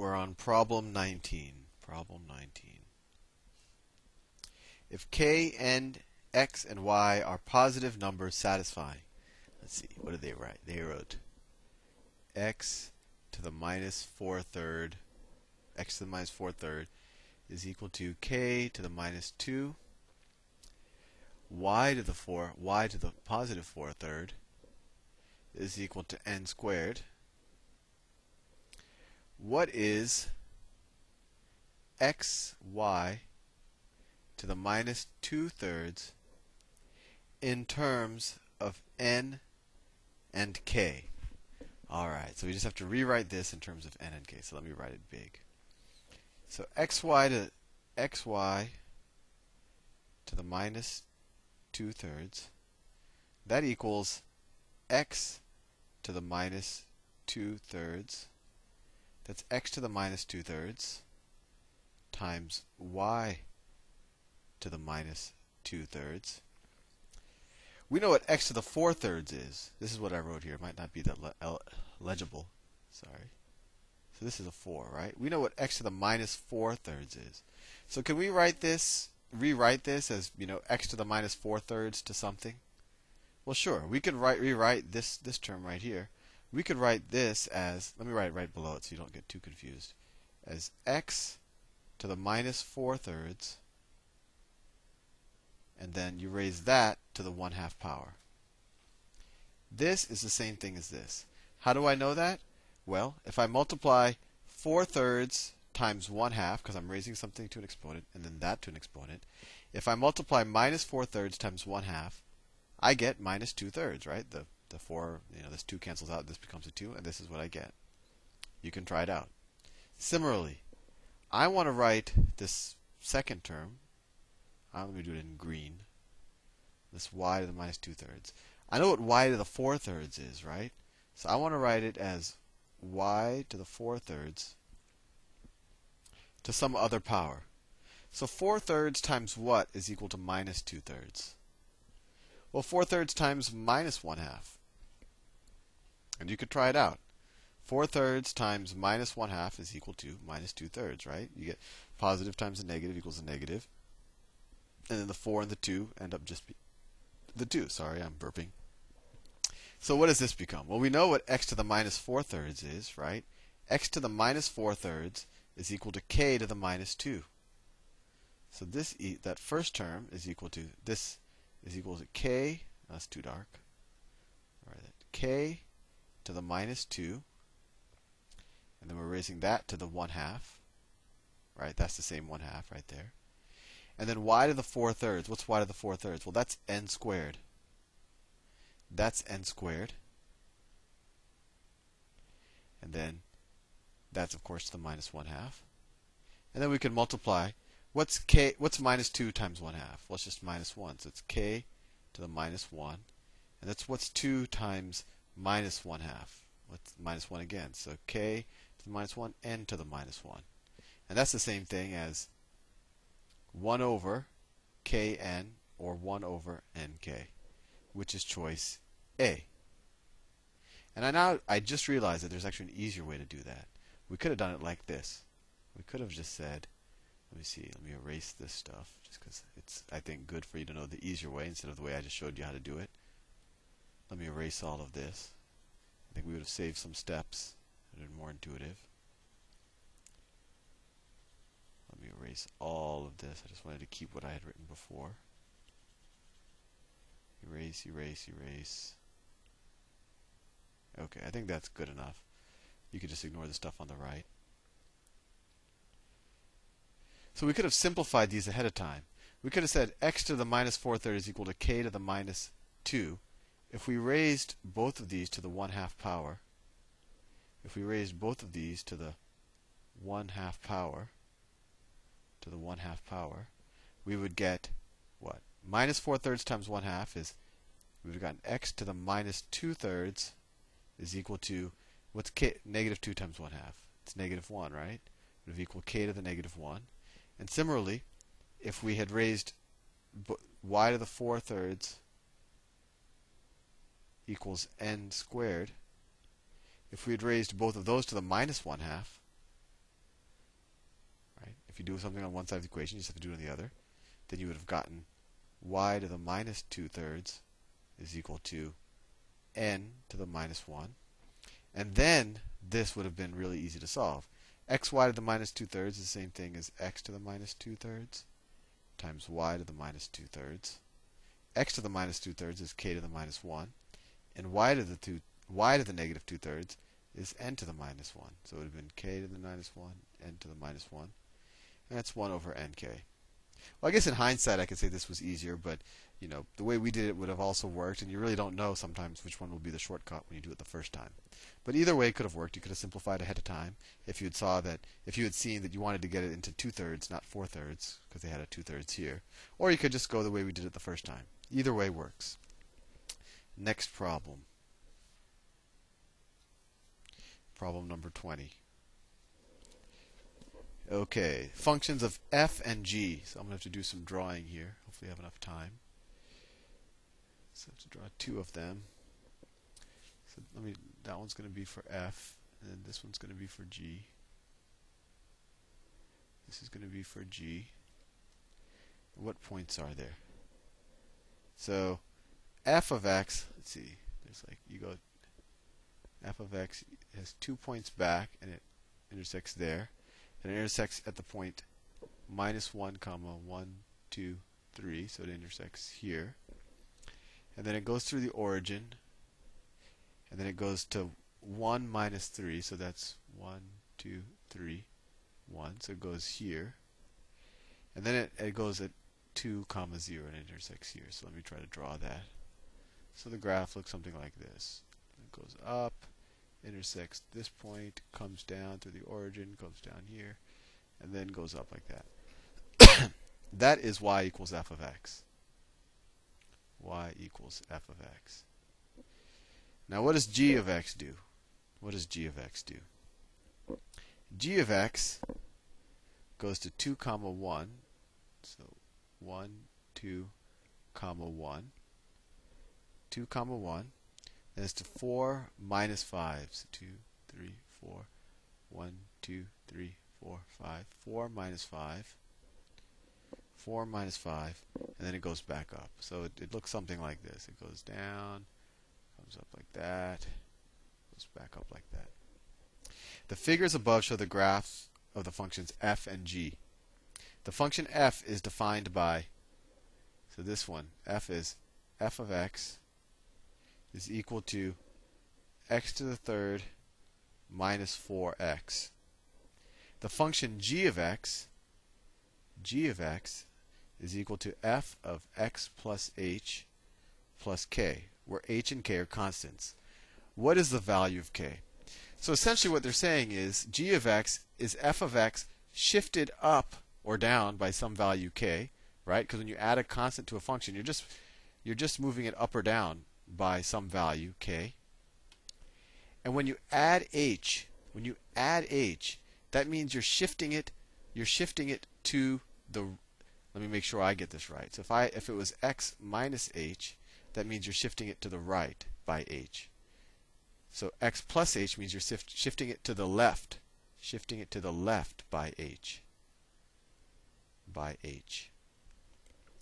we're on problem 19. Problem 19. If k and x and y are positive numbers satisfying, let's see, what did they write? They wrote x to the minus 4 third, x to the minus 4 third is equal to k to the minus 2, y to the 4, y to the positive 4 third is equal to n squared. What is xy to the minus 2 thirds in terms of n and k? Alright, so we just have to rewrite this in terms of n and k. So let me write it big. So xy to xy to the minus 2 thirds, that equals x to the minus 2 thirds. That's x to the minus 2 thirds times y to the minus 2 thirds. We know what x to the 4 thirds is. This is what I wrote here. It might not be that le legible. Sorry. So this is a 4, right? We know what x to the minus 4 thirds is. So can we write this, rewrite this as, you know, x to the minus 4 thirds to something? Well, sure. We could write, rewrite this, this term right here. We could write this as, let me write it right below it so you don't get too confused, as x to the minus 4 thirds, and then you raise that to the 1 half power. This is the same thing as this. How do I know that? Well, if I multiply 4 thirds times 1 half, because I'm raising something to an exponent, and then that to an exponent, if I multiply minus 4 thirds times 1 half, I get minus 2 thirds, right? The, the 4, you know, this 2 cancels out, this becomes a 2, and this is what I get. You can try it out. Similarly, I want to write this second term. I'm going to do it in green. This y to the minus 2 thirds. I know what y to the 4 thirds is, right? So I want to write it as y to the 4 thirds to some other power. So 4 thirds times what is equal to minus 2 thirds? Well, 4 thirds times minus 1 half. And you could try it out. 4 thirds times minus 1 half is equal to minus 2 thirds, right? You get positive times a negative equals a negative. And then the 4 and the 2 end up just be the 2. Sorry, I'm burping. So what does this become? Well, we know what x to the minus 4 thirds is, right? x to the minus 4 thirds is equal to k to the minus 2. So this e that first term is equal to this is equal to k. That's too dark. All right, k to the minus 2 and then we're raising that to the 1 half. Right? That's the same 1 half right there. And then y to the 4 thirds. What's y to the 4 thirds? Well, that's n squared. That's n squared. And then that's, of course, the minus 1 half. And then we can multiply. What's k? What's minus 2 times 1 half? Well, it's just minus 1. So it's k to the minus 1. And that's what's 2 times minus 1 half. What's minus 1 again? So k to the minus 1, n to the minus 1. And that's the same thing as 1 over kn or 1 over nk, which is choice A. And I now I just realized that there's actually an easier way to do that. We could have done it like this. We could have just said, let me see, let me erase this stuff just because it's I think good for you to know the easier way instead of the way I just showed you how to do it. Let me erase all of this. I think we would have saved some steps and been more intuitive. Let me erase all of this. I just wanted to keep what I had written before. Erase, erase, erase. Okay, I think that's good enough. You could just ignore the stuff on the right. So we could have simplified these ahead of time. We could have said x to the minus 4 third is equal to k to the minus 2. If we raised both of these to the 1 half power, if we raised both of these to the 1 half power, to the 1 half power, we would get what? Minus 4 thirds times 1 half is, we would have gotten x to the minus 2 thirds is equal to, what's k? Negative 2 times 1 half. It's negative 1, right? It would have equal k to the negative 1. And similarly, if we had raised y to the 4 thirds equals n squared, if we had raised both of those to the minus 1 half, right, if you do something on one side of the equation, you just have to do it on the other. Then you would have gotten y to the minus 2 thirds is equal to n to the minus 1. And then this would have been really easy to solve. xy to the minus 2 thirds is the same thing as x to the minus 2 thirds times y to the minus 2 thirds. x to the minus 2 thirds is k to the minus 1. And y to the, two, y to the negative 2 thirds is n to the minus 1. So it would have been k to the minus 1, n to the minus 1. And that's 1 over nk. Well, I guess in hindsight I could say this was easier, but you know the way we did it would have also worked, and you really don't know sometimes which one will be the shortcut when you do it the first time. But either way, it could have worked. You could have simplified ahead of time if you had saw that if you had seen that you wanted to get it into two thirds, not four thirds, because they had a two thirds here, or you could just go the way we did it the first time. Either way works. Next problem. Problem number 20. Okay, functions of f and g. So I'm going to have to do some drawing here. Hopefully I have enough time. So I have to draw two of them. So let me. That one's going to be for f, and this one's going to be for g. This is going to be for g. What points are there? So f of x. Let's see. There's like you go. f of x has two points back, and it intersects there and it intersects at the point minus 1 comma 1 2 3 so it intersects here and then it goes through the origin and then it goes to 1 minus 3 so that's 1 2 3 1 so it goes here and then it, it goes at 2 comma 0 and intersects here so let me try to draw that so the graph looks something like this it goes up intersects this point, comes down through the origin, comes down here, and then goes up like that. that is y equals f of x. y equals f of x. Now what does g of x do? What does g of x do? g of x goes to 2 comma 1. So 1, 2, comma 1. 2 comma 1 and it's to 4 minus 5. So 2, 3, 4, 1, 2, 3, 4, 5. 4 minus 5. 4 minus 5. And then it goes back up. So it, it looks something like this. It goes down, comes up like that, goes back up like that. The figures above show the graphs of the functions f and g. The function f is defined by, so this one, f is f of x is equal to x to the third minus 4x. The function g of x, g of x, is equal to f of x plus h plus k, where h and k are constants. What is the value of k? So essentially what they're saying is g of x is f of x shifted up or down by some value k, right? Because when you add a constant to a function, you're just you're just moving it up or down by some value, k. And when you add h, when you add h, that means you're shifting it, you're shifting it to the let me make sure I get this right. So if I if it was x minus h, that means you're shifting it to the right by h. So x plus h means you're shifting it to the left, shifting it to the left by h. By h.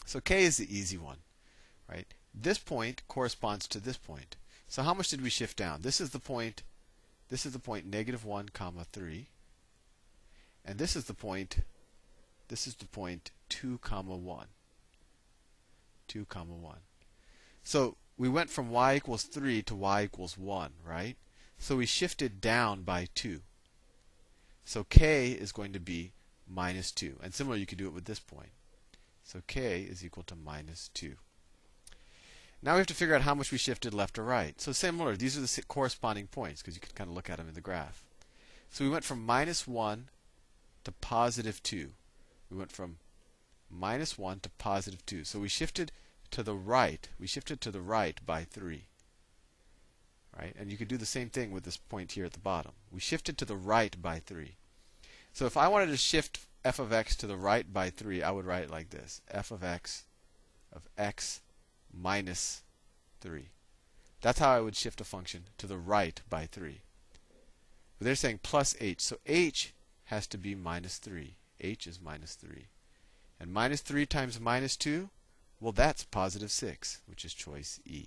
So k is the easy one, right? This point corresponds to this point. So how much did we shift down? This is the point, this is the point negative 1 comma 3. And this is the point, this is the point 2 comma 1. 2 comma 1. So we went from y equals 3 to y equals 1, right? So we shifted down by 2. So k is going to be minus 2. And similarly, you could do it with this point. So k is equal to minus 2. Now we have to figure out how much we shifted left or right. So similar, these are the corresponding points because you can kind of look at them in the graph. So we went from minus 1 to positive 2. We went from minus 1 to positive 2. So we shifted to the right. We shifted to the right by 3. Right? And you could do the same thing with this point here at the bottom. We shifted to the right by 3. So if I wanted to shift f of x to the right by 3, I would write it like this. f of x of x minus 3. That's how I would shift a function to the right by 3. But they're saying plus h. So h has to be minus 3. h is minus 3. And minus 3 times minus 2, well, that's positive 6, which is choice E.